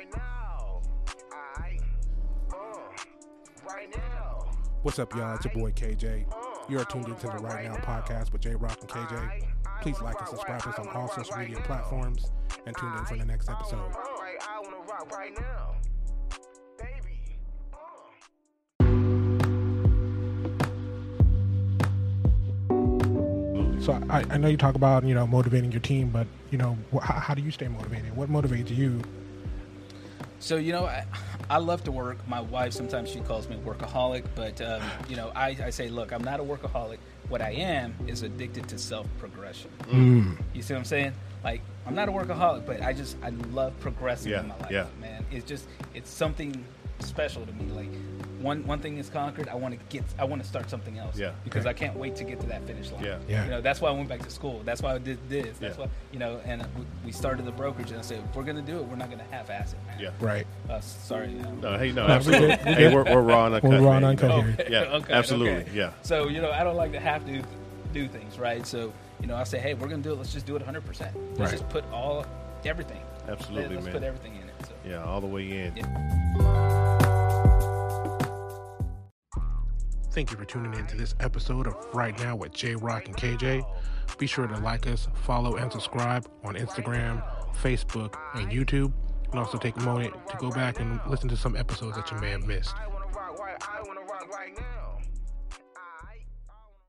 right now. I, uh, right now. What's up, y'all? It's your boy KJ. You're tuned into the Right Now podcast with J Rock and KJ. Please like and subscribe to us on all social media platforms and tune in for the next episode. Right, I wanna rock right now. Baby. So I, I know you talk about you know motivating your team, but you know wh- how do you stay motivated? What motivates you? So you know, I, I love to work. My wife sometimes she calls me workaholic, but um, you know, I, I say, look, I'm not a workaholic. What I am is addicted to self progression. You see what I'm saying? Like I'm not a workaholic, but I just I love progressing Yeah, in my life, yeah. man. It's just it's something special to me. Like one one thing is conquered, I want to get I want to start something else. Yeah. Because Okay. I can't wait to get to that finish line. Yeah. Yeah. You know, that's why I went back to school. That's why I did this. That's Yeah. why you know, and we, we started the brokerage, and I said, if we're gonna do it, we're not gonna half-ass it, man. Yeah. Right. Uh, sorry. No, hey, no, No, we absolutely. good, hey, we're, we're raw and uncut. We're raw and man, you know. uncut. Yeah, Okay, absolutely. okay. Yeah. So you know, I don't like to have to do things, right? So you know, I say, hey, we're gonna do it. Let's just do it 100. percent Let's Right. just put all everything. Absolutely, Let's man. put everything in it. So. Yeah, all the way in. Thank you for tuning in to this episode of Right Now with J Rock and KJ. Be sure to like us, follow, and subscribe on Instagram, Facebook, and YouTube. And also take a moment to go back and listen to some episodes that you may have missed.